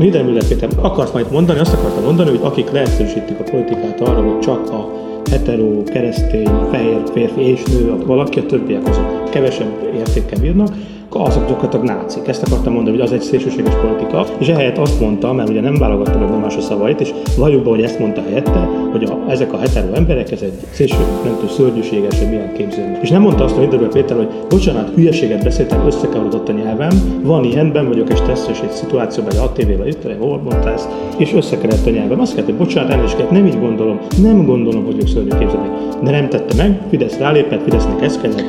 Niedermüller Péter akart majd mondani, azt akarta mondani, hogy akik leegyszerűsítik a politikát arra, hogy csak a hetero, keresztény, fehér férfi és nő, valaki, a többiek azok kevesebb értékkel bírnak, azok gyakorlatilag nácik. Ezt akartam mondani, hogy az egy szélsőséges politika, és ehelyett azt mondta, mert ugye nem válogatta meg más a szavait, és valójában, hogy ezt mondta helyette, hogy a, ezek a hetero emberek, ez egy szélső, nem tudom, szörnyűséges, hogy milyen képzelni. És nem mondta azt a Niederből Péter, hogy bocsánat, hülyeséget beszéltem, összekavarodott a nyelvem, van ilyen, ben vagyok, és tesszes egy szituációban, egy ATV-vel itt, hol mondta ezt, és összekerült a nyelvem. Azt kellett, hogy bocsánat, elnézést, nem így gondolom, nem gondolom, hogy ők szörnyű képzelnek. De nem tette meg, Fidesz rálépett, Fidesznek ezt kellett,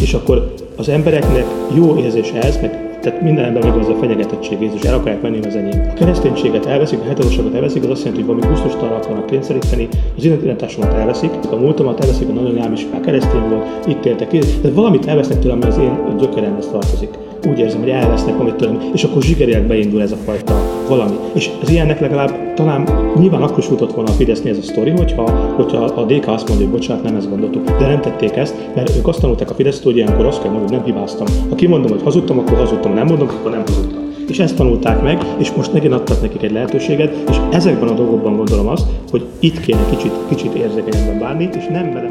és akkor az embereknek jó érzés ez, meg tehát minden ember megvan a fenyegetettség Jézus, el akarják venni az enyém. A kereszténységet elveszik, a heteroságot elveszik, az azt jelenti, hogy valami gusztustalan akarnak kényszeríteni, az identitásomat elveszik, a múltamat elveszik, a nagyanyám is már keresztény volt, itt éltek, tehát valamit elvesznek tőlem, ami az én gyökeremhez tartozik úgy érzem, hogy elvesznek valamit tőlem, és akkor zsigerileg beindul ez a fajta valami. És az ilyennek legalább talán nyilván akkor is futott volna a Fidesznél ez a sztori, hogyha, hogyha a DK azt mondja, hogy bocsánat, nem ezt gondoltuk. De nem tették ezt, mert ők azt tanulták a Fidesz, hogy ilyenkor azt kell mondani, nem hibáztam. Ha kimondom, hogy hazudtam, akkor hazudtam, ha nem mondom, akkor nem hazudtam. És ezt tanulták meg, és most megint adtak nekik egy lehetőséget, és ezekben a dolgokban gondolom azt, hogy itt kéne kicsit, kicsit érzékenyebben bánni, és nem vele